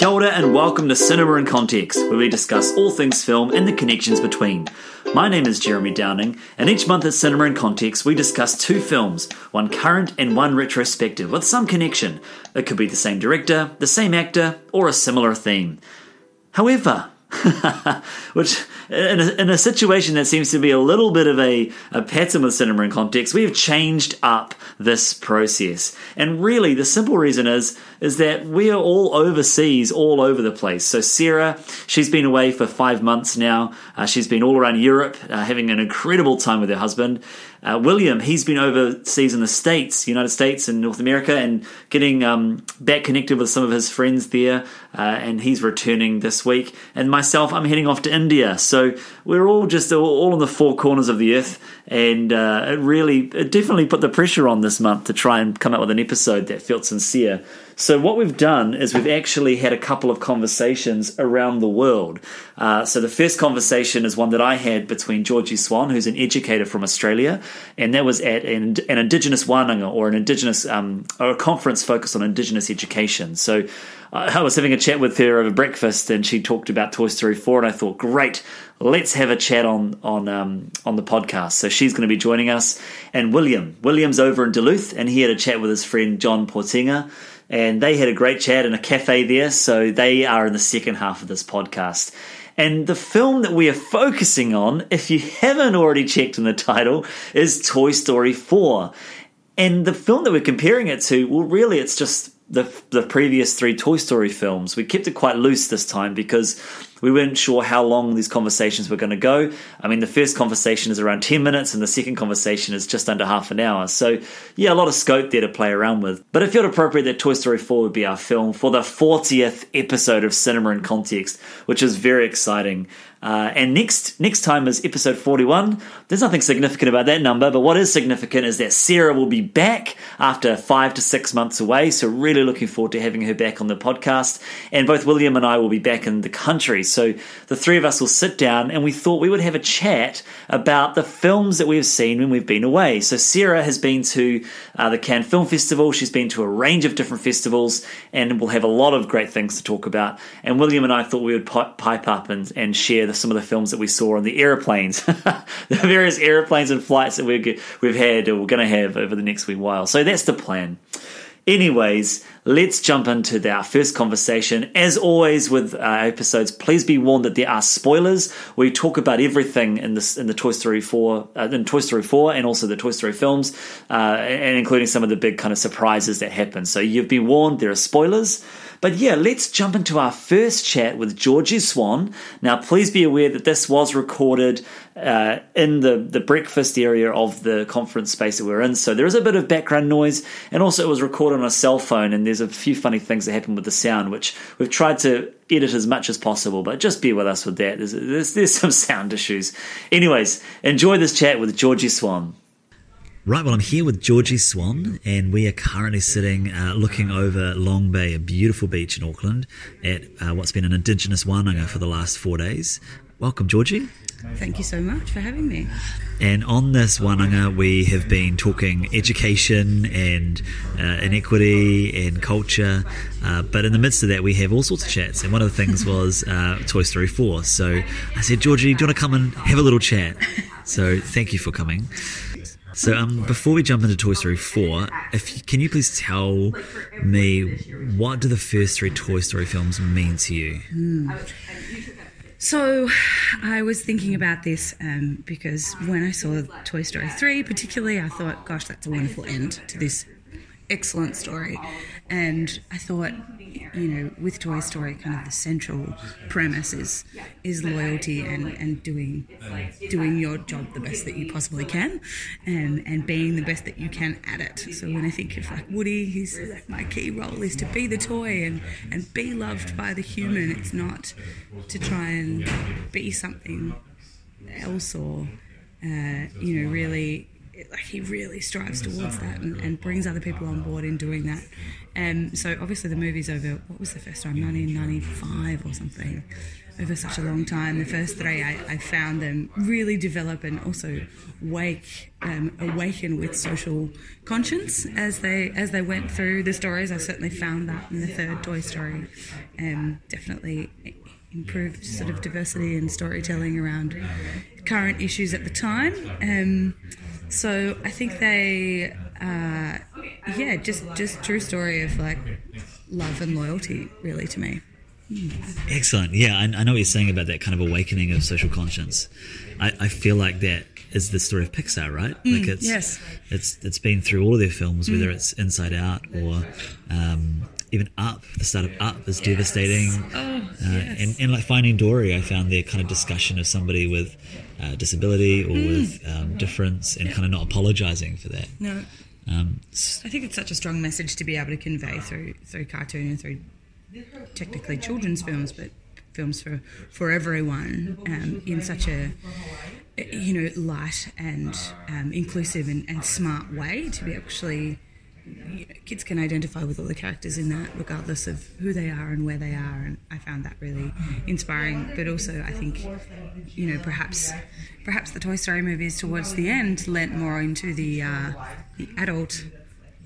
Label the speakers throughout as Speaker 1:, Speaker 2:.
Speaker 1: Kia ora and welcome to Cinema in Context, where we discuss all things film and the connections between. My name is Jeremy Downing, and each month at Cinema in Context, we discuss two films, one current and one retrospective, with some connection. It could be the same director, the same actor, or a similar theme. However, which in a, in a, situation that seems to be a little bit of a, a pattern with cinema in context, we have changed up this process. And really, the simple reason is is that we are all overseas, all over the place. So Sarah, she's been away for five months now. Uh, she's been all around Europe, uh, having an incredible time with her husband. Uh, William, he's been overseas in the States, United States and North America, and getting um, back connected with some of his friends there. Uh, and he's returning this week. And myself, I'm heading off to India. So we're all just all, in the four corners of the earth. And uh, it really, it definitely put the pressure on this month to try and come up with an episode that felt sincere. So, what we've done is we've actually had a couple of conversations around the world. Uh, so, the first conversation is one that I had between Georgie Swan, who's an educator from Australia, and that was at an, an Indigenous Wananga or an Indigenous um, or a conference focused on Indigenous education. So, I was having a chat with her over breakfast, and she talked about Toy Story 4, and I thought, great, let's have a chat on on um, on the podcast. So she's going to be joining us, and William, William's over in Duluth, and he had a chat with his friend John Portinga and they had a great chat in a cafe there. So they are in the second half of this podcast. And the film that we are focusing on, if you haven't already checked in the title, is Toy Story 4. And the film that we're comparing it to, well, really, it's just the the previous three Toy Story films. We kept it quite loose this time because we weren't sure how long these conversations were going to go. I mean, the first conversation is around 10 minutes and the second conversation is just under half an hour. So, yeah, a lot of scope there to play around with. But it felt appropriate that Toy Story 4 would be our film for the 40th episode of Cinema in Context, which is very exciting. Uh, and next next time is episode 41. There's nothing significant about that number, but what is significant is that Sarah will be back after five to six months away. So, really looking forward to having her back on the podcast. And both William and I will be back in the country. So, the three of us will sit down and we thought we would have a chat about the films that we've seen when we've been away. So, Sarah has been to uh, the Cannes Film Festival, she's been to a range of different festivals, and we'll have a lot of great things to talk about. And William and I thought we would pipe up and, and share the, some of the films that we saw on the airplanes, the various airplanes and flights that we've, we've had or we're going to have over the next wee while. So that's the plan. Anyways, let's jump into our first conversation. As always with our episodes, please be warned that there are spoilers. We talk about everything in this in the Toy Story four, uh, in Toy Story four, and also the Toy Story films, uh, and including some of the big kind of surprises that happen. So you've been warned. There are spoilers. But yeah, let's jump into our first chat with Georgie Swan. Now, please be aware that this was recorded uh, in the, the breakfast area of the conference space that we're in, so there is a bit of background noise, and also it was recorded on a cell phone, and there's a few funny things that happen with the sound, which we've tried to edit as much as possible, but just bear with us with that. There's, there's, there's some sound issues. Anyways, enjoy this chat with Georgie Swan. Right, well, I'm here with Georgie Swan, and we are currently sitting uh, looking over Long Bay, a beautiful beach in Auckland, at uh, what's been an Indigenous Wananga for the last four days. Welcome, Georgie.
Speaker 2: Thank you so much for having me.
Speaker 1: And on this Wananga, we have been talking education and uh, inequity and culture. Uh, but in the midst of that, we have all sorts of chats. And one of the things was uh, Toy Story 4. So I said, Georgie, do you want to come and have a little chat? So thank you for coming. So, um, before we jump into Toy Story 4, if can you please tell me what do the first three Toy Story films mean to you? Mm.
Speaker 2: So, I was thinking about this um, because when I saw Toy Story 3, particularly, I thought, gosh, that's a wonderful end to this excellent story. And I thought, you know, with Toy Story, kind of the central premise is is loyalty and, and doing doing your job the best that you possibly can, and and being the best that you can at it. So when I think of like Woody, his my key role is to be the toy and and be loved by the human. It's not to try and be something else or uh, you know really like he really strives towards that and, and brings other people on board in doing that. Um, so obviously the movie's over. What was the first time? 1995 or something. Over such a long time. The first three, I, I found them really develop and also wake, um, awaken with social conscience as they as they went through the stories. I certainly found that in the third Toy Story. Um, definitely improved sort of diversity and storytelling around current issues at the time. Um, so I think they, uh, yeah, just just true story of like love and loyalty, really, to me.
Speaker 1: Excellent. Yeah, I, I know what you're saying about that kind of awakening of social conscience. I, I feel like that is the story of Pixar, right?
Speaker 2: Mm,
Speaker 1: like it's
Speaker 2: yes.
Speaker 1: it's it's been through all of their films, whether it's Inside Out or um, even Up. The start of Up is devastating.
Speaker 2: Oh,
Speaker 1: Uh,
Speaker 2: yes.
Speaker 1: and, and like Finding Dory, I found their kind of discussion of somebody with uh, disability or with um, difference and kind of not apologizing for that.
Speaker 2: No,
Speaker 1: Um,
Speaker 2: I think it's such a strong message to be able to convey through through cartoon and through technically children's films, but films for for everyone um, in such a you know light and um, inclusive and, and smart way to be actually. Kids can identify with all the characters in that, regardless of who they are and where they are, and I found that really inspiring. But also, I think, you know, perhaps, perhaps the Toy Story movies towards the end lent more into the uh, the adult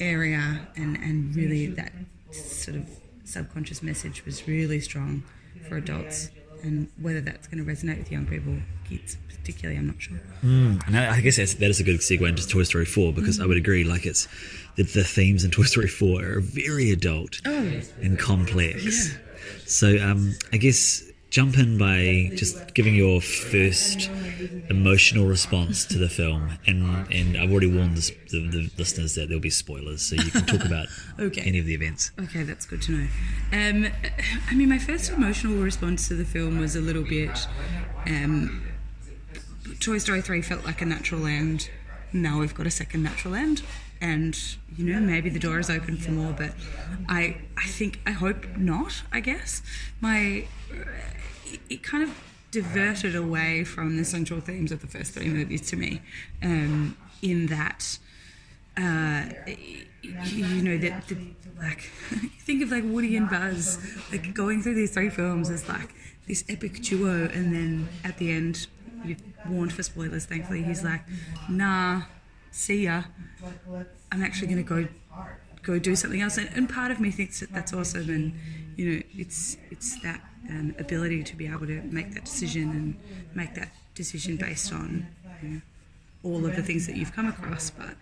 Speaker 2: area, and and really that sort of subconscious message was really strong for adults, and whether that's going to resonate with young people, kids particularly, I'm not sure.
Speaker 1: And I I guess that's, that is a good segue into Toy Story 4 because I would agree, like, it's the, the themes in Toy Story 4 are very adult
Speaker 2: Oh.
Speaker 1: and complex. So, um, I guess jump in by just giving your first emotional response to the film. And, and I've already warned this, the, the listeners that there'll be spoilers, so you can talk about
Speaker 2: Okay.
Speaker 1: any of the events.
Speaker 2: Okay, that's good to know. Um, I mean, my first emotional response to the film was a little bit. Um, Toy Story 3 felt like a natural end. Now we've got a second natural end. And, you know, maybe the door is open for more, but I, I think, I hope not, I guess. My. It, it kind of diverted away from the central themes of the first three movies to me, um, in that uh, you know that the, like think of like Woody and Buzz like going through these three films as like this epic duo and then at the end you warned for spoilers thankfully he's like nah see ya. I'm actually gonna go go do something else. And, and part of me thinks that that's awesome and you know it's it's that um, ability to be able to make that decision and make that decision based on you know, all of the things that you've come across. But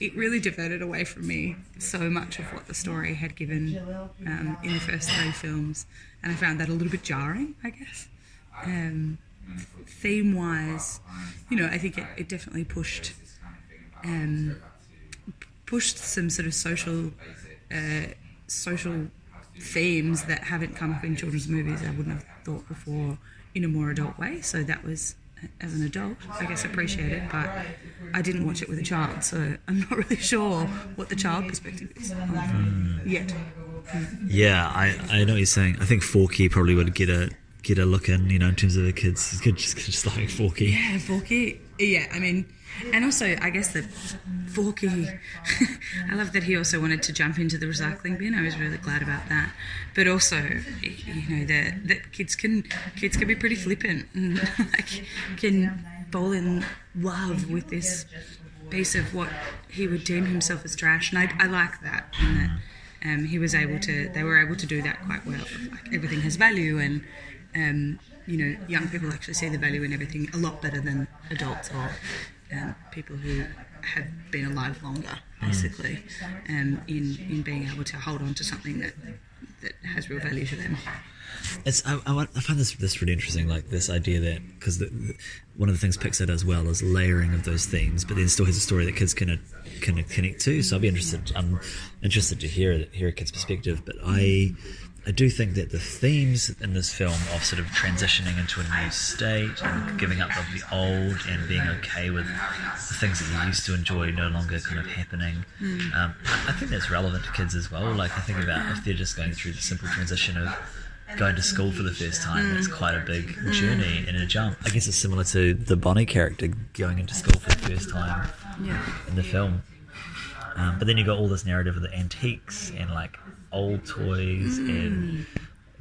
Speaker 2: it really diverted away from me so much of what the story had given um, in the first three films, and I found that a little bit jarring, I guess. Um, theme wise, you know, I think it, it definitely pushed um, pushed some sort of social uh, social themes that haven't come up in children's movies. I wouldn't have thought before in a more adult way. So that was, as an adult, I guess I appreciated. It but I didn't watch it with a child, so I'm not really sure what the child perspective is film yet.
Speaker 1: Yeah, I, I know what you're saying. I think Forky probably would get a get a look in, you know, in terms of the kids. Kids just, just like Forky.
Speaker 2: Yeah, Forky. Yeah, I mean, and also I guess the Forky. I love that he also wanted to jump into the recycling bin. I was really glad about that. But also, you know, that that kids can kids can be pretty flippant and like can fall in love with this piece of what he would deem himself as trash, and I, I like that. And that um, he was able to. They were able to do that quite well. Like everything has value and. Um, you know, young people actually see the value in everything a lot better than adults or um, people who have been alive longer, basically, um, in in being able to hold on to something that that has real value to them.
Speaker 1: It's I, I, want- I find this this really interesting, like this idea that because one of the things Pixar does well is layering of those themes, but then still has a story that kids can uh, can connect to. So I'll be interested. I'm interested to hear hear a kid's perspective, but I. I do think that the themes in this film of sort of transitioning into a new state and giving up of the old and being okay with the things that you used to enjoy no longer kind of happening, um, I think that's relevant to kids as well. Like I think about if they're just going through the simple transition of going to school for the first time. It's quite a big journey and a jump. I guess it's similar to the Bonnie character going into school for the first time
Speaker 2: Yeah.
Speaker 1: in the film. Um, but then you've got all this narrative of the antiques and like old toys and,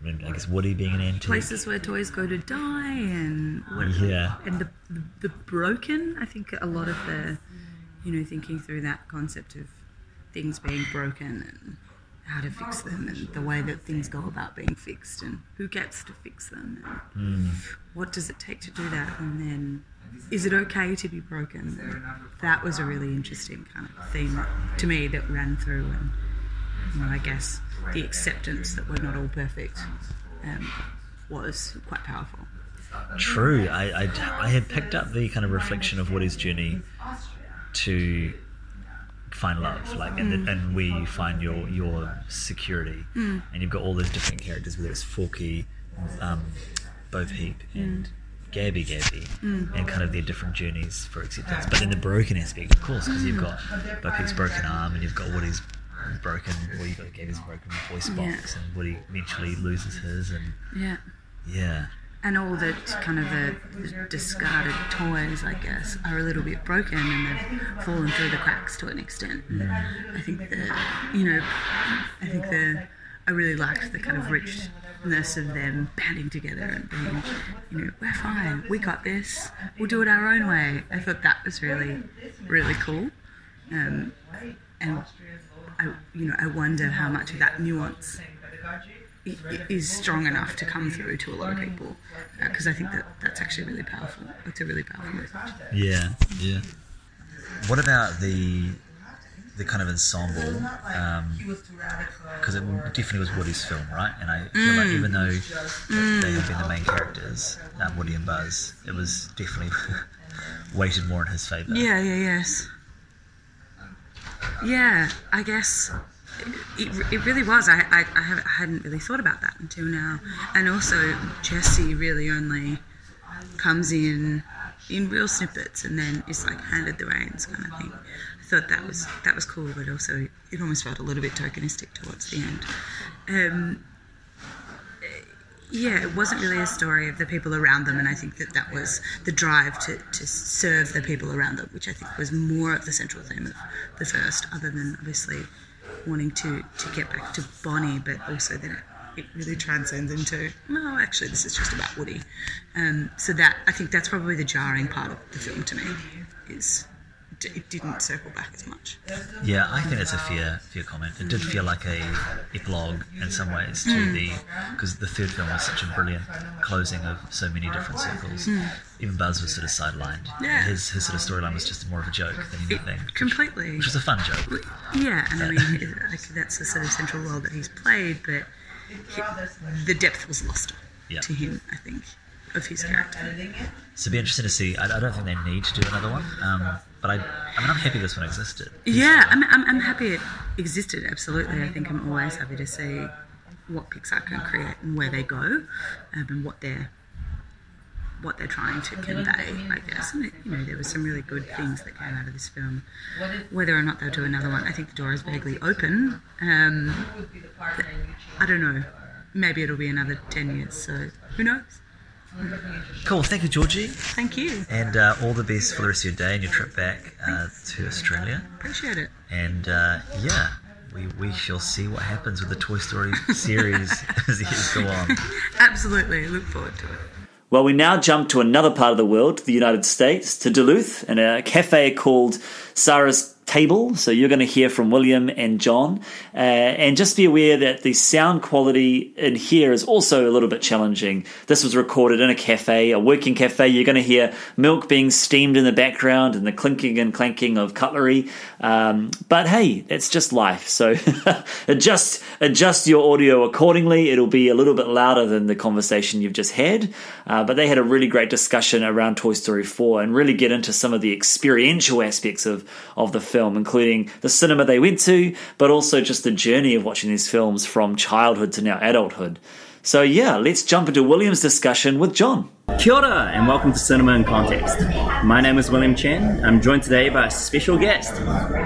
Speaker 1: I guess Woody being an antique.
Speaker 2: Places where toys go to die and what,
Speaker 1: Yeah.
Speaker 2: and the, the the broken. I think a lot of the, you know, thinking through that concept of things being broken and how to fix them and the way that things go about being fixed and who gets to fix them and hmm. what does it take to do that and then is it okay to be broken that was a really interesting kind of theme to me that ran through and you I guess the acceptance that we're not all perfect um, was quite powerful.
Speaker 1: True. I, I, I had picked up the kind of reflection of Woody's journey to find love, like, and, and you find your your security, and you've got all those different characters, whether it's Forky, um, Bo Peep, and Gabby Gabby, and kind of their different journeys for acceptance. But then the broken aspect, of course, because you've got Bo Peep's broken arm, and you've got Woody's broken, well, you've got Gabby's broken voice box,
Speaker 2: Yeah.
Speaker 1: and Woody eventually loses his, and
Speaker 2: Yeah.
Speaker 1: yeah.
Speaker 2: And all the kind of the, the discarded toys, I guess, are a little bit broken and they've fallen through the cracks to an extent. I think the, you know, I think the, I really liked the kind of richness of them banding together and being, you know, we're fine, we got this, we'll do it our own way. I thought that was really, really cool. Um, and I, you know, I wonder how much of that nuance i- i- is strong enough to come through to a lot of people because uh, I think that that's actually really powerful. It's a really powerful message.
Speaker 1: Yeah, yeah. What about the the kind of ensemble? Um, because it definitely was Woody's film, right? And I feel like mm. even though they have been the mm. main characters, um, Woody and Buzz, it was definitely weighted more in his favour.
Speaker 2: Yeah, yeah, yes. Yeah, I guess it, it really was. I, I, I, haven't, I hadn't really thought about that until now. And also, Jesse really only comes in in real snippets and then is like handed the reins kind of thing. I thought that was that was cool, but also it almost felt a little bit tokenistic towards the end. Um, yeah, it wasn't really a story of the people around them, and I think that that was the drive to, to serve the people around them, which I think was more of the central theme of the first, other than obviously wanting to, to get back to Bonnie, but also then it, it really transcends into, no, actually, this is just about Woody. Um, so that, I think that's probably the jarring part of the film to me, is it didn't circle back as much.
Speaker 1: Yeah, I think that's a fair fair comment. It did feel like a epilogue in some ways to the because the third film was such a brilliant closing of so many different circles. Even Buzz was sort of sidelined.
Speaker 2: Yeah.
Speaker 1: His his sort of storyline was just more of a joke than
Speaker 2: It,
Speaker 1: anything,
Speaker 2: completely.
Speaker 1: which was a fun joke.
Speaker 2: Yeah, and I mean, it- like, that's the sort of central role that he's played, but he, the depth was lost
Speaker 1: Yeah.
Speaker 2: to him, I think, of his character.
Speaker 1: So it'd be interesting to see. I, I don't think they need to do another one, um, but I I mean I'm happy this one existed.
Speaker 2: Yeah, I'm, I'm, I'm happy it existed, absolutely. I think I'm always happy to see what Pixar can create and where they go um, and what they're what they're trying to convey, I guess. And, it, you know, there were some really good things that came out of this film. Whether or not they'll do another one, I think the door is vaguely open. Um, I don't know. Maybe it'll be another 10 years, so who knows?
Speaker 1: Cool. Thank you, Georgie,
Speaker 2: Thank you.
Speaker 1: and uh, all the best for the rest of your day and your trip back uh, to Australia.
Speaker 2: Appreciate it.
Speaker 1: And uh, yeah, we, we shall see what happens with the Toy Story series as the years go on.
Speaker 2: Absolutely. Look forward to it.
Speaker 1: Well, we now jump to another part of the world, the United States, to Duluth, in a cafe called Sarah's Table. So you're going to hear from William and John. Uh, and just be aware that the sound quality in here is also a little bit challenging. This was recorded in a cafe, a working cafe. You're going to hear milk being steamed in the background and the clinking and clanking of cutlery. Um, but hey, it's just life. So adjust adjust your audio accordingly. It'll be a little bit louder than the conversation you've just had. Uh, but they had a really great discussion around Toy Story 4 and really get into some of the experiential aspects of, of the film, including the cinema they went to, but also just the journey of watching these films from childhood to now adulthood. So yeah, let's jump into William's discussion with John.
Speaker 3: Kia ora, and welcome to Cinema in Context. My name is William Chen. I'm joined today by a special guest,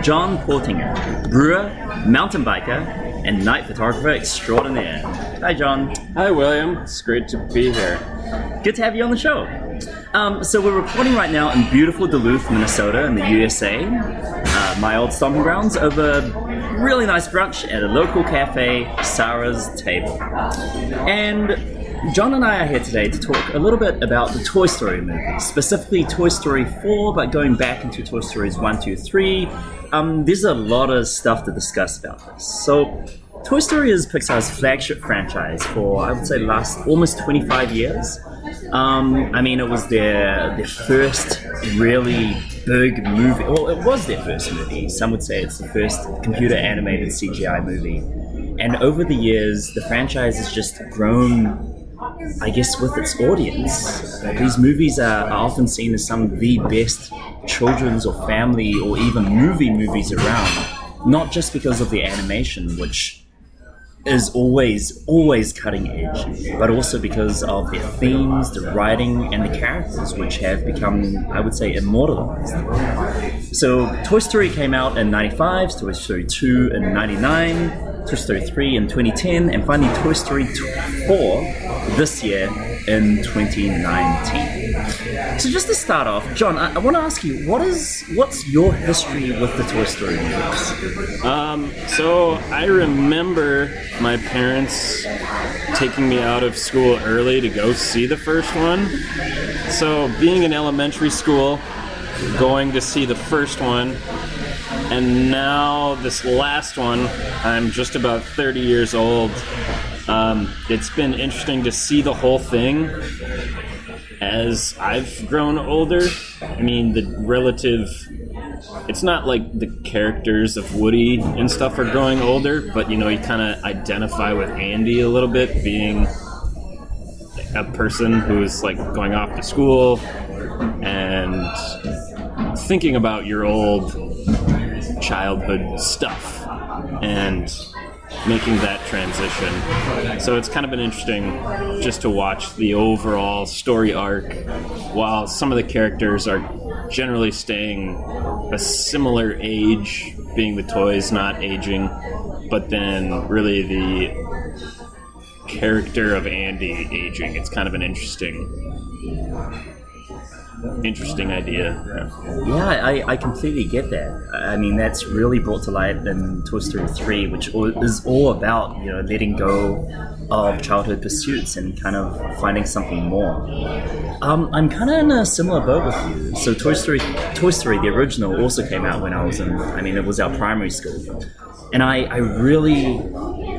Speaker 3: John Portinger, brewer, mountain biker, and night photographer extraordinaire. Hi, John.
Speaker 4: Hi, William. It's great to be here.
Speaker 3: Good to have you on the show. Um, so we're recording right now in beautiful Duluth, Minnesota, in the USA, uh, my old stomping grounds, over really nice brunch at a local cafe, Sarah's Table. And John and I are here today to talk a little bit about the Toy Story movies, specifically Toy Story 4, but going back into Toy Stories 1, 2, 3. Um, there's a lot of stuff to discuss about this. So, Toy Story is Pixar's flagship franchise for, I would say, last almost 25 years. Um, I mean, it was their, their first really big movie. Well, it was their first movie. Some would say it's the first computer animated CGI movie. And over the years, the franchise has just grown I guess, with its audience. Uh, these movies are, are, often seen as some of the best children's or family or even movie movies around, not just because of the animation, which is always, always cutting edge, but also because of their themes, the writing, and the characters, which have become, I would say, immortalized. So, Toy Story came out in 95, Toy Story 2 in 99. Toy Story 3 in 2010, and finally Toy Story 4 this year in 2019. So just to start off, John, I, I want to ask you, what is what's your history with the Toy Story movies?
Speaker 4: Um, so I remember my parents taking me out of school early to go see the first one. So being in elementary school, going to see the first one and now this last one, I'm just about 30 years old. Um, it's been interesting to see the whole thing as I've grown older. I mean, the relative. It's not like the characters of Woody and stuff are growing older, but you know, you kind of identify with Andy a little bit, being a person who's like going off to school and thinking about your old childhood stuff and making that transition. So it's kind of been interesting just to watch the overall story arc while some of the characters are generally staying a similar age, being the toys not aging, but then really the character of Andy aging. It's kind of an interesting interesting idea.
Speaker 3: Yeah, yeah I, I completely get that. I mean, that's really brought to light in Toy Story 3, which is all about, you know, letting go of childhood pursuits and kind of finding something more. Um, I'm kind of in a similar boat with you. So Toy Story, Toy Story, the original, also came out when I was in, I mean, it was our primary school. And I, I really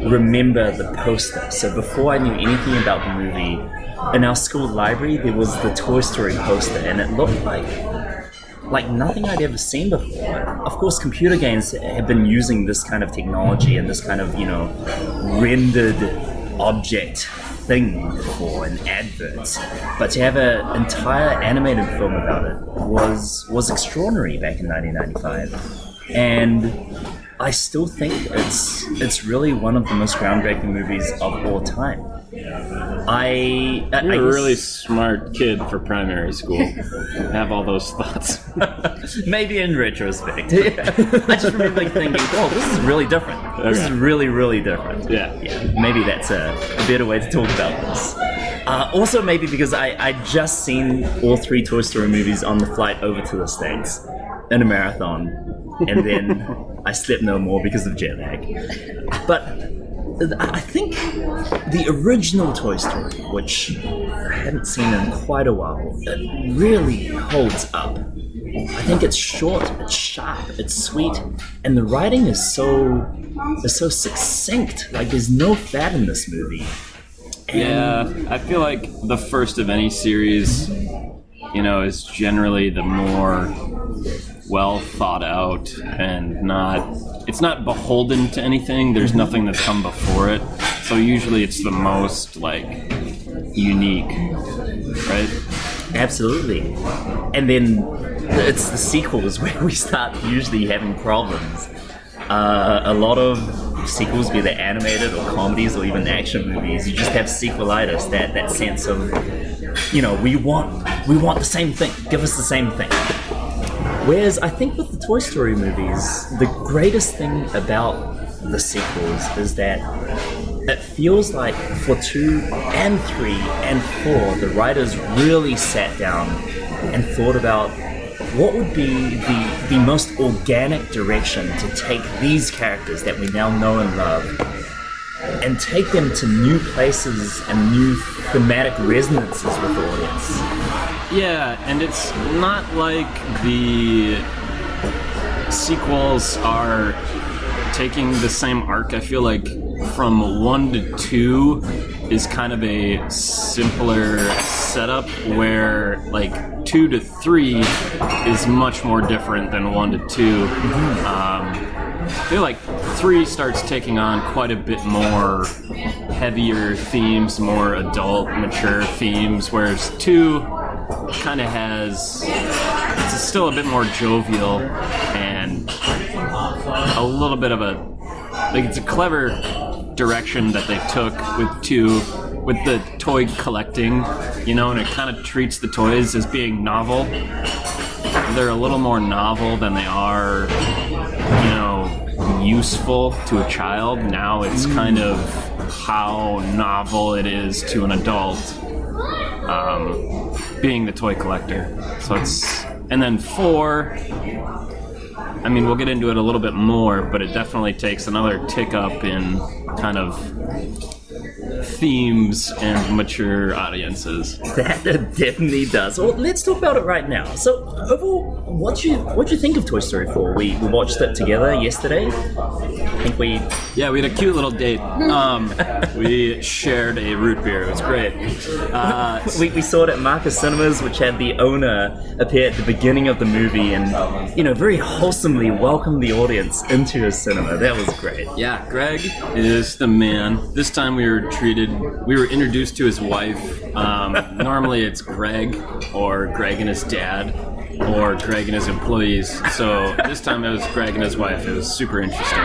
Speaker 3: remember the poster. So before I knew anything about the movie, in our school library there was the Toy Story poster, and it looked like like nothing I'd ever seen before. Of course, computer games have been using this kind of technology and this kind of you know rendered object thing before in adverts, but to have an entire animated film about it was was extraordinary back in 1995, and I still think it's it's really one of the most groundbreaking movies of all time. I,
Speaker 4: I you're I a really smart kid for primary school. have all those thoughts.
Speaker 3: Maybe in retrospect, I just remember thinking, "Oh, this is really different. Okay. This is really, really different."
Speaker 4: Yeah,
Speaker 3: yeah. Maybe that's a, a better way to talk about this. Uh, also, maybe because I I just seen all three Toy Story movies on the flight over to the states in a marathon, and then I slept no more because of jet lag. But I think the original Toy Story, which I hadn't seen in quite a while, it really holds up. I think it's short, it's sharp, it's sweet, and the writing is so is so succinct. Like there's no fat in this movie.
Speaker 4: And yeah, I feel like the first of any series, you know, is generally the more well thought out and not it's not beholden to anything. There's nothing that's come before it. So usually it's the most like unique, right?
Speaker 3: Absolutely. And then it's the sequels where we start usually having problems. Uh, a lot of sequels, be they animated or comedies or even action movies, you just have sequelitis. That that sense of, you know, we want we want the same thing. Give us the same thing. Whereas I think with the Toy Story movies, the greatest thing about the sequels is that it feels like for two and three and four, the writers really sat down and thought about what would be the, the most organic direction to take these characters that we now know and love and take them to new places and new thematic resonances with the audience.
Speaker 4: Yeah, and it's not like the sequels are taking the same arc. I feel like from one to two is kind of a simpler setup where like two to three is much more different than one to 2 Um, Feel like three starts taking on quite a bit more heavier themes, more adult, mature themes, whereas two kind of has it's still a bit more jovial and a little bit of a like it's a clever direction that they took with two with the toy collecting, you know, and it kind of treats the toys as being novel. They're a little more novel than they are, you know, useful to a child. Now it's kind of how novel it is to an adult um, being the toy collector. So it's and then four. I mean, we'll get into it a little bit more, but it definitely takes another tick up in kind of themes and mature audiences.
Speaker 3: That definitely does. Well, let's talk about it right now. So, overall, what you what you think of Toy Story 4? We, we watched it together yesterday. I think we
Speaker 4: Yeah, we had a cute little date. Um, we shared a root beer. It was great. Uh,
Speaker 3: we, we saw it at Marcus Cinemas, which had the owner appear at the beginning of the movie and, you know, very wholesomely welcome the audience into his cinema. That was great.
Speaker 4: yeah, Greg is the man. This time we were treated. We were introduced to his wife. Um, normally it's Greg or Greg and his dad. Or Greg and his employees. So this time it was Greg and his wife. It was super interesting.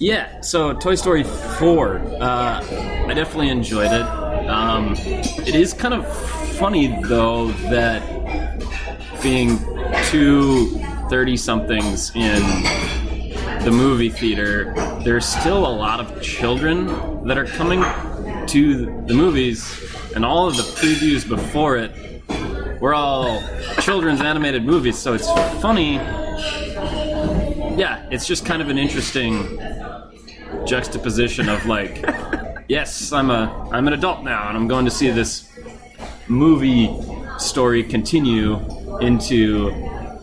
Speaker 4: Yeah, so Toy Story 4, uh, I definitely enjoyed it. Um, it is kind of funny, though, that being two 30 somethings in the movie theater, there's still a lot of children that are coming to the movies, and all of the previews before it were all children's animated movies, so it's funny. Yeah, it's just kind of an interesting juxtaposition of like, yes, I'm a I'm an adult now, and I'm going to see this movie story continue into,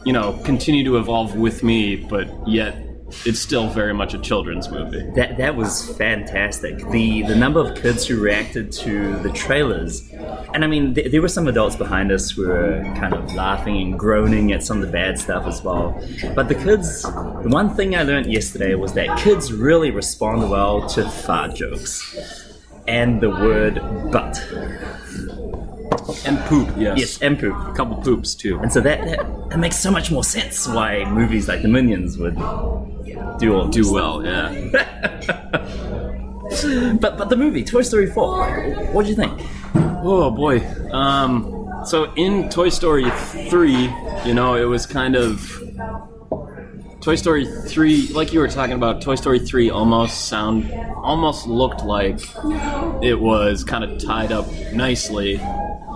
Speaker 4: you know, continue to evolve with me, but yet it's still very much a children's movie.
Speaker 3: That that was fantastic. The the number of kids who reacted to the trailers, and I mean, th- there were some adults behind us who were kind of laughing and groaning at some of the bad stuff as well. But the kids, the one thing I learned yesterday was that kids really respond well to fart jokes and the word "but."
Speaker 4: And poop, yes.
Speaker 3: Yes, and poop.
Speaker 4: A couple poops too.
Speaker 3: And so that, that that makes so much more sense why movies like The Minions would do all
Speaker 4: Do well, yeah.
Speaker 3: But but the movie Toy Story Four, what do you think?
Speaker 4: Oh boy. Um, so in Toy Story 3, you know, it was kind of. Toy Story 3, like you were talking about, Toy Story 3 almost sound almost looked like it was kind of tied up nicely,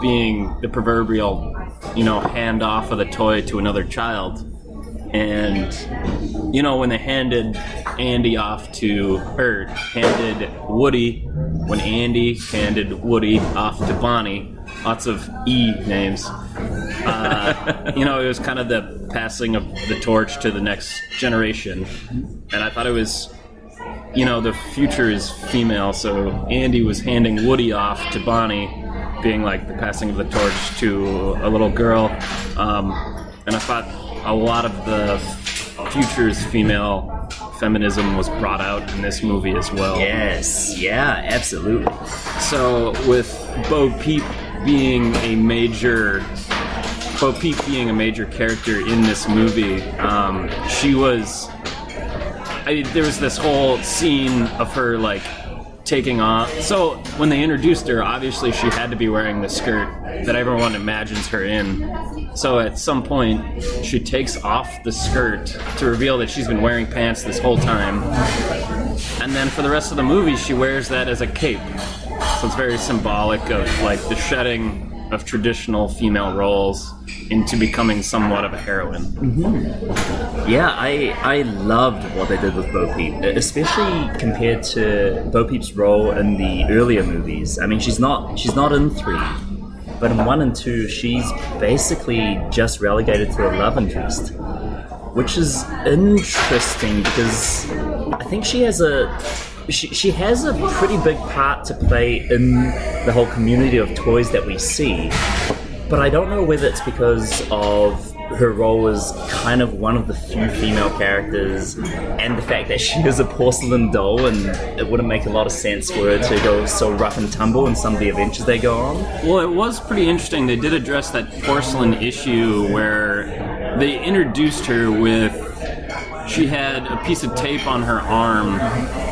Speaker 4: being the proverbial, you know, hand off of the toy to another child. And you know, when they handed Andy off to, or handed Woody, when Andy handed Woody off to Bonnie, lots of E names. Uh, you know, it was kind of the passing of the torch to the next generation. And I thought it was, you know, the future is female, so Andy was handing Woody off to Bonnie, being like the passing of the torch to a little girl. Um, and I thought a lot of the future's female feminism was brought out in this movie as well.
Speaker 3: Yes, yeah, absolutely.
Speaker 4: So with Bo Peep being a major Bo Peep being a major character in this movie, um, she was. I, there was this whole scene of her like taking off. So when they introduced her, obviously she had to be wearing the skirt that everyone imagines her in. So at some point, she takes off the skirt to reveal that she's been wearing pants this whole time. and then for the rest of the movie, she wears that as a cape. So it's very symbolic of like the shedding of traditional female roles into becoming somewhat of a heroine. Mm-hmm.
Speaker 3: Yeah, I I loved what they did with Bo Peep, especially compared to Bo Peep's role in the earlier movies. I mean, she's not she's not in three, but in one and two, she's basically just relegated to the love interest, which is interesting because I think she has a she, she has a pretty big part to play in the whole community of toys that we see. But I don't know whether it's because of her role as kind of one of the few female characters and the fact that she is a porcelain doll and it wouldn't make a lot of sense for her to go so rough and tumble in some of the adventures they go on.
Speaker 4: Well, it was pretty interesting. They did address that porcelain issue where they introduced her with she had a piece of tape on her arm,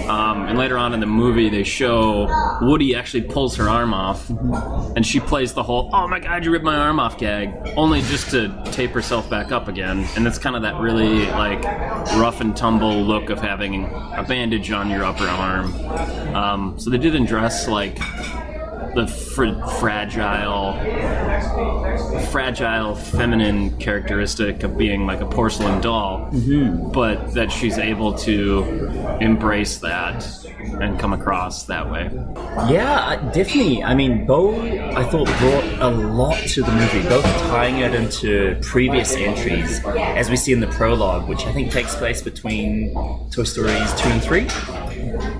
Speaker 4: um, and later on in the movie they show Woody actually pulls her arm off, and she plays the whole "Oh my God, you ripped my arm off" gag, only just to tape herself back up again, and it's kind of that really like rough and tumble look of having a bandage on your upper arm. Um, so they did not dress like the fr- fragile fragile feminine characteristic of being like a porcelain doll mm-hmm. but that she's able to embrace that and come across that way.
Speaker 3: Yeah, definitely. I mean, Bo, I thought brought a lot to the movie, both tying it into previous entries, as we see in the prologue, which I think takes place between Toy Stories two and three,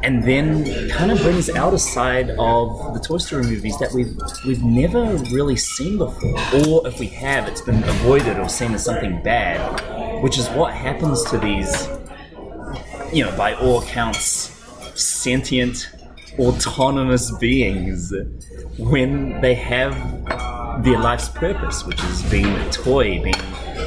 Speaker 3: and then kind of brings out a side of the Toy Story movies that we've we've never really seen before, or if we have, it's been avoided or seen as something bad, which is what happens to these, you know, by all accounts, sentient autonomous beings when they have their life's purpose, which is being a toy, being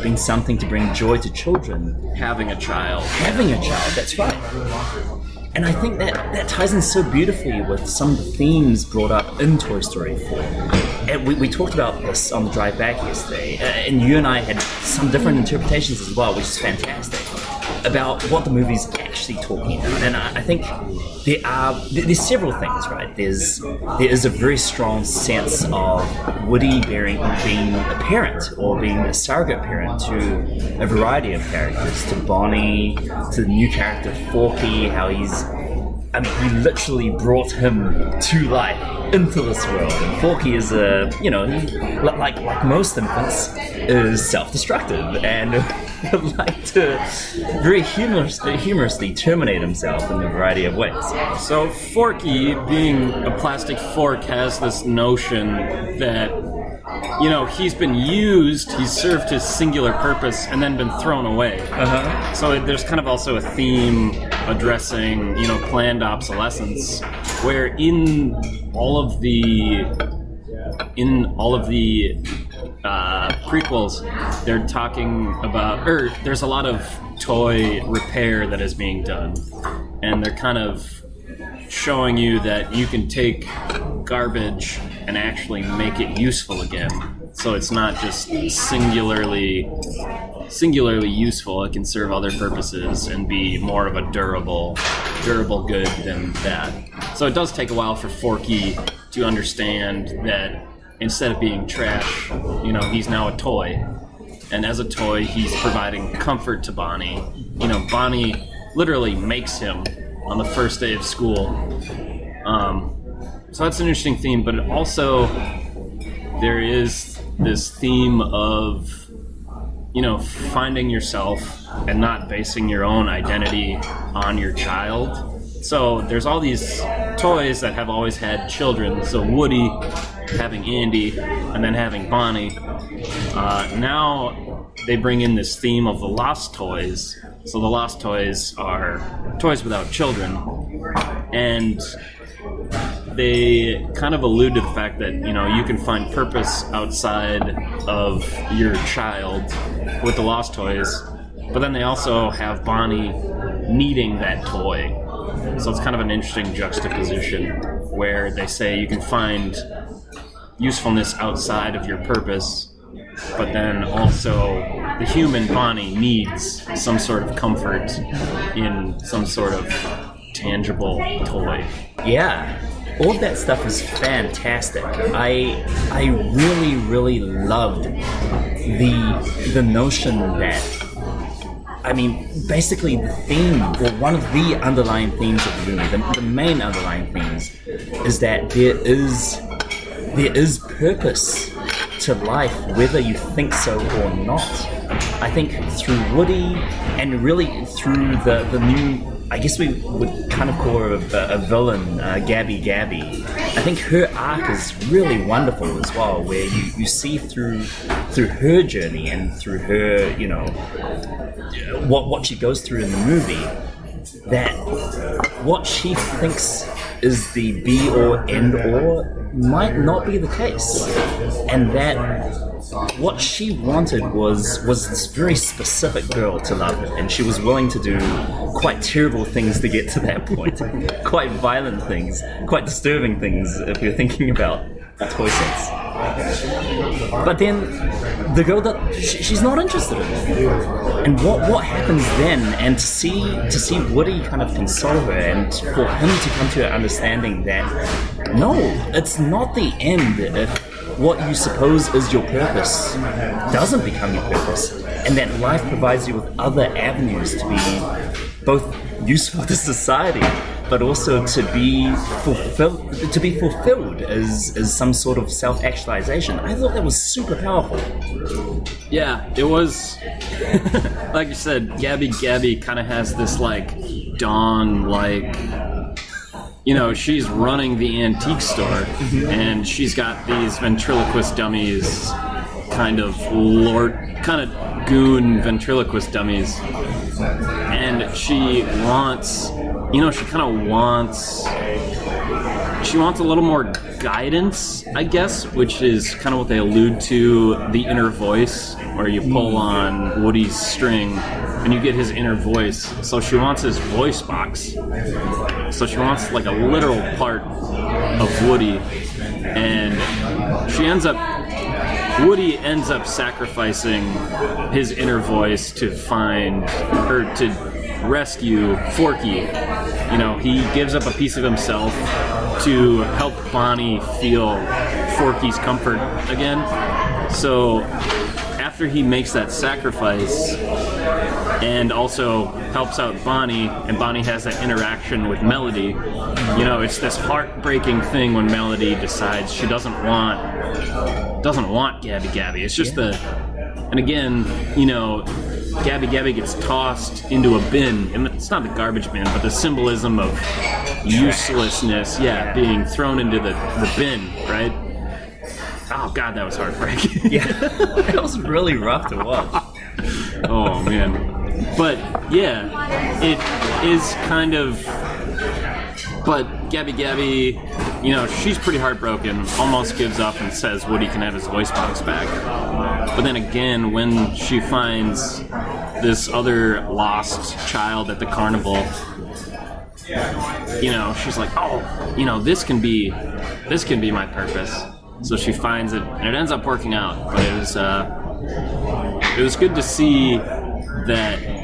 Speaker 3: being something to bring joy to children,
Speaker 4: having a child
Speaker 3: having a child. That's right. And I think that that ties in so beautifully with some of the themes brought up in Toy Story 4. And we, we talked about this on the drive back yesterday, uh, and you and I had some different interpretations as well, which is fantastic, about what the movie's actually talking about. And I, I think there are there- there's several things, right? There's there is a very strong sense of Woody bearing being a parent or being a surrogate parent to a variety of characters, to Bonnie, to the new character Forky, how he's Mean, he literally brought him to life into this world. And Forky is a, you know, he, like like most infants, is self-destructive and would like to very humorously, humorously terminate himself in a variety of ways.
Speaker 4: So Forky, being a plastic fork, has this notion that you know he's been used, he's served his singular purpose, and then been thrown away.
Speaker 3: Uh-huh.
Speaker 4: So there's kind of also a theme addressing you know planned obsolescence, where in all of the in all of the uh, prequels, they're talking about, or there's a lot of toy repair that is being done, and they're kind of showing you that you can take garbage and actually make it useful again. So it's not just singularly singularly useful. It can serve other purposes and be more of a durable durable good than that. So it does take a while for Forky to understand that instead of being trash, you know, he's now a toy. And as a toy, he's providing comfort to Bonnie. You know, Bonnie literally makes him on the first day of school. Um, so that's an interesting theme, but also there is this theme of you know finding yourself and not basing your own identity on your child. So there's all these toys that have always had children. So Woody having Andy and then having Bonnie. Uh, now they bring in this theme of the lost toys. So the lost toys are toys without children, and they kind of allude to the fact that you know you can find purpose outside of your child with the lost toys, but then they also have Bonnie needing that toy. So it's kind of an interesting juxtaposition where they say you can find usefulness outside of your purpose, but then also the human Bonnie needs some sort of comfort in some sort of tangible toy.
Speaker 3: Yeah, all of that stuff is fantastic. I I really really loved the the notion that I mean basically the theme or one of the underlying themes of the movie, the, the main underlying themes, is that there is there is purpose to life whether you think so or not. I think through Woody and really through the the new I guess we would kind of call her a, a villain, uh, Gabby Gabby. I think her arc is really wonderful as well, where you, you see through through her journey and through her, you know, what what she goes through in the movie, that what she thinks is the be or end or might not be the case, and that what she wanted was was this very specific girl to love. Her, and she was willing to do quite terrible things to get to that point, quite violent things, quite disturbing things if you're thinking about toy sense. But then the girl that sh- she's not interested in, and what what happens then? And to see to see Woody kind of console her, and for him to come to an understanding that no, it's not the end if what you suppose is your purpose doesn't become your purpose, and that life provides you with other avenues to be both useful to society, but also to be fulfilled to be fulfilled as, as some sort of self actualization. I thought that was super powerful.
Speaker 4: Yeah, it was like you said, Gabby Gabby kind of has this like dawn like you know, she's running the antique store and she's got these ventriloquist dummies kind of lord kind of goon ventriloquist dummies and she wants you know she kind of wants she wants a little more guidance i guess which is kind of what they allude to the inner voice where you pull mm. on woody's string and you get his inner voice. So she wants his voice box. So she wants like a literal part of woody. And she ends up Woody ends up sacrificing his inner voice to find or to rescue Forky. You know, he gives up a piece of himself to help Bonnie feel Forky's comfort again. So after he makes that sacrifice and also helps out Bonnie, and Bonnie has that interaction with Melody, you know, it's this heartbreaking thing when Melody decides she doesn't want doesn't want Gabby Gabby. It's just the, and again, you know, Gabby Gabby gets tossed into a bin, and it's not the garbage bin, but the symbolism of uselessness, yeah, being thrown into the, the bin, right? Oh god, that was heartbreaking.
Speaker 3: Yeah, that was really rough to watch.
Speaker 4: oh man. But yeah, it is kind of but Gabby Gabby, you know, she's pretty heartbroken, almost gives up and says Woody can have his voice box back. But then again, when she finds this other lost child at the carnival, you know, she's like, oh, you know, this can be, this can be my purpose. So she finds it, and it ends up working out. But it was, uh, it was good to see that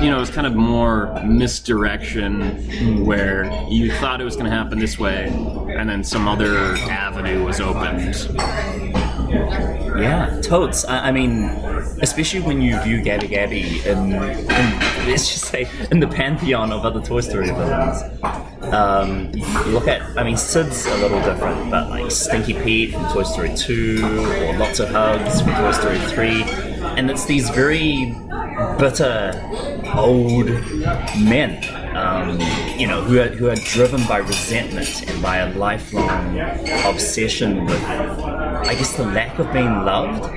Speaker 4: you know, it's kind of more misdirection where you thought it was going to happen this way, and then some other avenue was opened.
Speaker 3: Yeah, totes. I, I mean, especially when you view Gabby Gabby in, in, let's just say, in the pantheon of other Toy Story villains. Um, look at, I mean, Sid's a little different, but like Stinky Pete from Toy Story 2, or Lots of Hugs from Toy Story 3, and it's these very bitter, old men, um, you know, who are, who are driven by resentment and by a lifelong obsession with, I guess, the lack of being loved.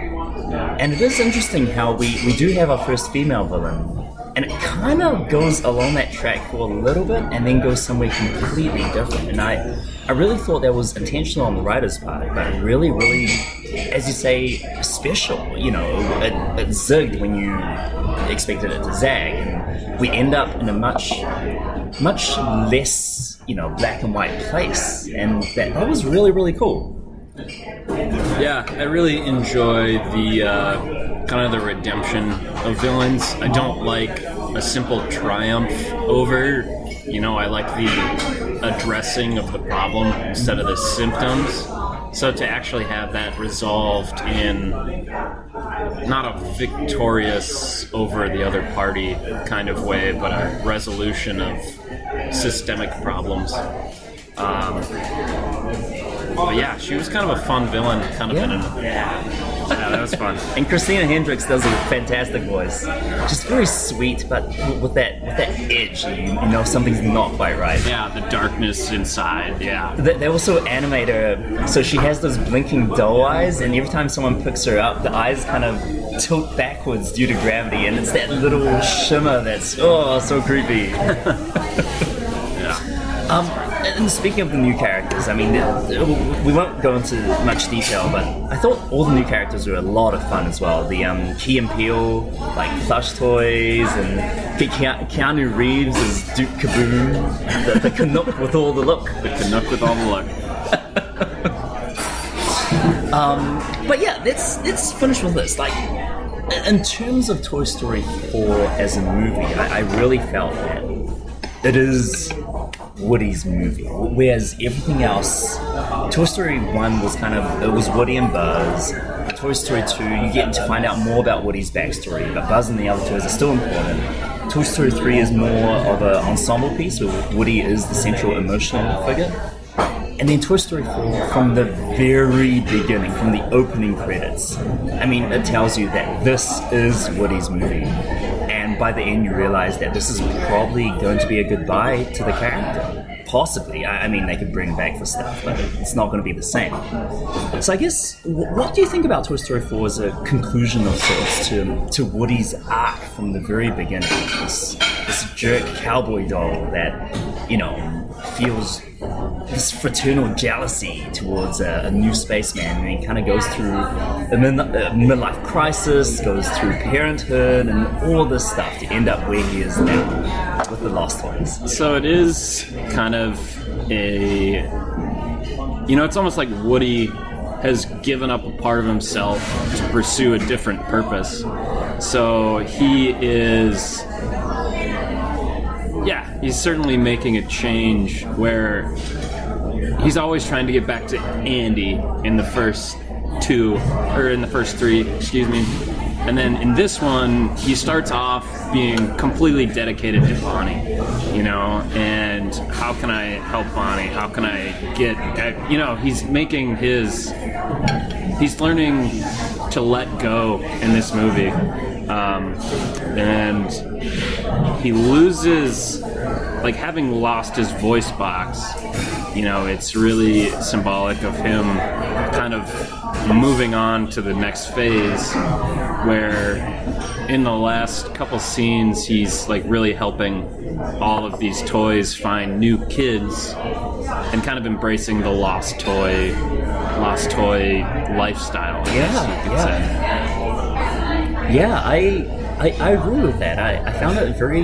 Speaker 3: And it is interesting how we, we do have our first female villain, and it kind of goes along that track for a little bit and then goes somewhere completely different. And I, I really thought that was intentional on the writer's part, but really, really, as you say, special. You know, it, it zigged when you expected it to zag, and we end up in a much, much less, you know, black and white place, and that, that was really, really cool.
Speaker 4: Yeah, I really enjoy the uh, kind of the redemption of villains. I don't like a simple triumph over You know, I like the addressing of the problem instead of the symptoms. So to actually have that resolved in not a victorious over the other party kind of way, but a resolution of systemic problems. Um, but yeah, she was kind of a fun villain, kind of in an yeah. That was fun.
Speaker 3: And Christina Hendricks does a fantastic voice. Just very sweet, but with that with that edge, you, you know something's not quite right.
Speaker 4: Yeah, the darkness inside. Yeah.
Speaker 3: They, they also animate her so she has those blinking doe eyes, and every time someone picks her up, the eyes kind of tilt backwards due to gravity, and it's that little shimmer that's oh so creepy.
Speaker 4: Yeah.
Speaker 3: Um, and speaking of the new characters, I mean, we won't go into much detail, but I thought all the new characters were a lot of fun as well. The um, Key and Peele, like plush toys, and Ke- Ke- Keanu Reeves as Duke Kaboom, the, the Canuck with all the look.
Speaker 4: The Canuck with all the luck.
Speaker 3: But yeah, let's let's finish with this. Like, in terms of Toy Story 4 as a movie, I, I really felt that it is Woody's movie, whereas everything else, Toy Story 1 was kind of it was Woody and Buzz. Toy Story 2, you get to find out more about Woody's backstory, but Buzz and the other toys are still important. Toy Story 3 is more of an ensemble piece where Woody is the central emotional figure. And then Toy Story 4, from the very beginning, from the opening credits, I mean, it tells you that this is Woody's movie. And by the end, you realize that this is probably going to be a goodbye to the character. Possibly. I, I mean, they could bring back the stuff, but it's not going to be the same. So I guess, wh- what do you think about Toy Story 4 as a conclusion of sorts to, to Woody's arc from the very beginning? This, this jerk cowboy doll that, you know, feels this fraternal jealousy towards a, a new spaceman and he kind of goes through a, mid- a midlife crisis, goes through parenthood and all this stuff to end up where he is now with the Lost Ones.
Speaker 4: So it is kind of a. You know, it's almost like Woody has given up a part of himself to pursue a different purpose. So he is. Yeah, he's certainly making a change where he's always trying to get back to Andy in the first two, or in the first three, excuse me. And then in this one, he starts off being completely dedicated to Bonnie, you know, and how can I help Bonnie? How can I get, you know, he's making his, he's learning to let go in this movie. Um, and he loses, like having lost his voice box, you know, it's really symbolic of him kind of moving on to the next phase where in the last couple scenes he's like really helping all of these toys find new kids and kind of embracing the lost toy lost toy lifestyle I guess
Speaker 3: Yeah,
Speaker 4: you could
Speaker 3: yeah.
Speaker 4: say.
Speaker 3: Yeah, I, I, I agree with that. I, I found it very,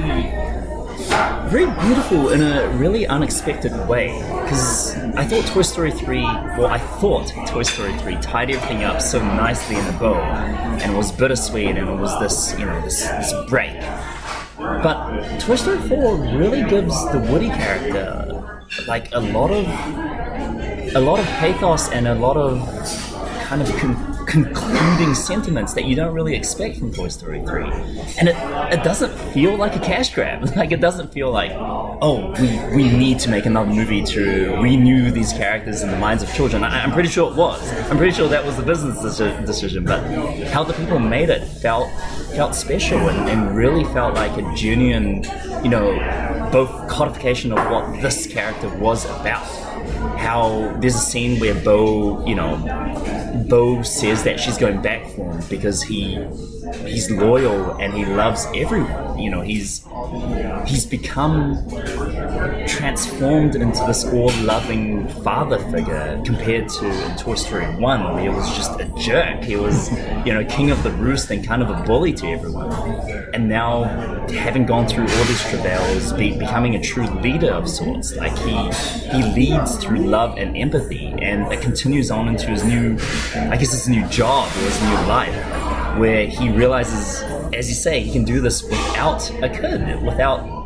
Speaker 3: very beautiful in a really unexpected way. Because I thought Toy Story 3, well, I thought Toy Story 3 tied everything up so nicely in a bow, and was bittersweet, and it was this, you know, this, this break. But Toy Story 4 really gives the Woody character like a lot of a lot of pathos and a lot of kind of con- concluding sentiments that you don't really expect from Toy Story 3. And it, it doesn't feel like a cash grab. Like, it doesn't feel like, oh, we, we need to make another movie to renew these characters in the minds of children. I, I'm pretty sure it was. I'm pretty sure that was the business deci- decision. But how the people made it felt felt special and, and really felt like a genuine, you know, both codification of what this character was about how there's a scene where Bo, you know, Bo says that she's going back for him because he he's loyal and he loves everyone. You know, he's he's become transformed into this all-loving father figure compared to in Toy Story One, where he was just a jerk. He was, you know, king of the roost and kind of a bully to everyone. And now, having gone through all these travails, be, becoming a true leader of sorts, like he he leads through love and empathy, and it continues on into his new, I guess, his new job or his new life, where he realizes, as you say, he can do this without a kid, without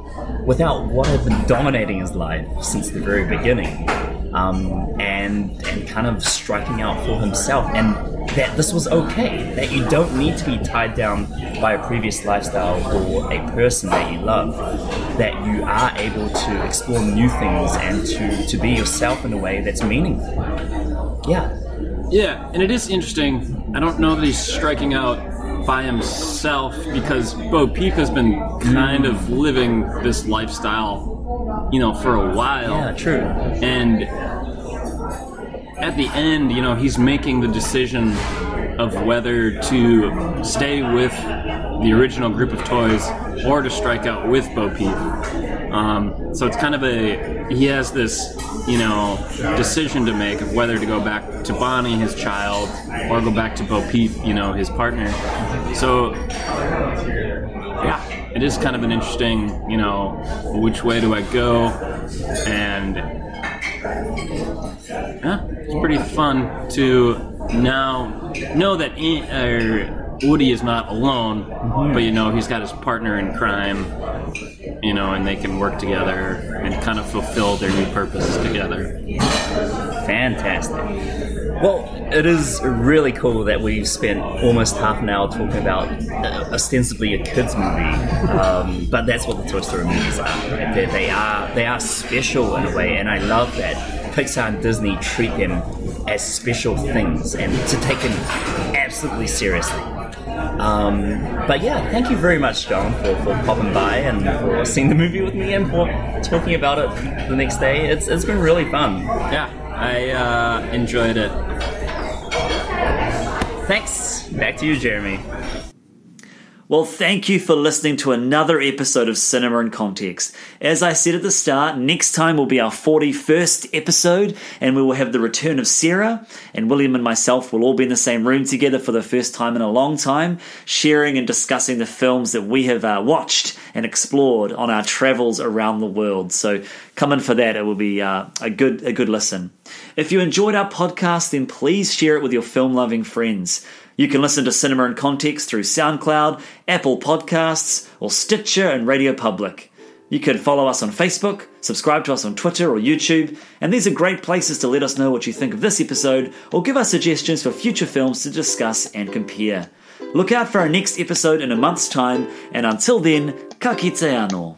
Speaker 3: without what had been dominating his life since the very beginning, um, and and kind of striking out for himself, and that this was okay. That you don't need to be tied down by a previous lifestyle or a person that you love. That you are able to explore new things and to to be yourself in a way that's meaningful. Yeah.
Speaker 4: Yeah, and it is interesting. I don't know that he's striking out by himself because Bo Peep has been kind of living this lifestyle, you know, for a while.
Speaker 3: Yeah, true.
Speaker 4: And at the end, you know, he's making the decision of whether to stay with the original group of toys or to strike out with Bo Peep. Um, so it's kind of a he has this you know decision to make of whether to go back to Bonnie, his child, or go back to Bo Peep, you know, his partner. So yeah, it is kind of an interesting you know which way do I go, and yeah, it's pretty fun to now know that. Uh, Woody is not alone, but you know he's got his partner in crime, you know, and they can work together and kind of fulfill their new purposes together.
Speaker 3: Fantastic. Well, it is really cool that we've spent almost half an hour talking about uh, ostensibly a kids movie, um, but that's what the Toy Story movies are. Right? They, they are they are special in a way, and I love that Pixar and Disney treat them as special things and to take them absolutely seriously. Um, but yeah, thank you very much, John, for, for popping by and for seeing the movie with me and for talking about it the next day. It's, it's been really fun.
Speaker 4: Yeah, I uh, enjoyed it.
Speaker 3: Thanks. Back to you, Jeremy.
Speaker 1: Well, thank you for listening to another episode of Cinema in Context. As I said at the start, next time will be our 41st episode, and we will have the return of Sarah, and William and myself will all be in the same room together for the first time in a long time, sharing and discussing the films that we have uh, watched and explored on our travels around the world. So come in for that; it will be uh, a good a good listen. If you enjoyed our podcast, then please share it with your film loving friends. You can listen to Cinema in Context through SoundCloud, Apple Podcasts, or Stitcher and Radio Public. You can follow us on Facebook, subscribe to us on Twitter or YouTube, and these are great places to let us know what you think of this episode or give us suggestions for future films to discuss and compare. Look out for our next episode in a month's time, and until then, ka kite anō.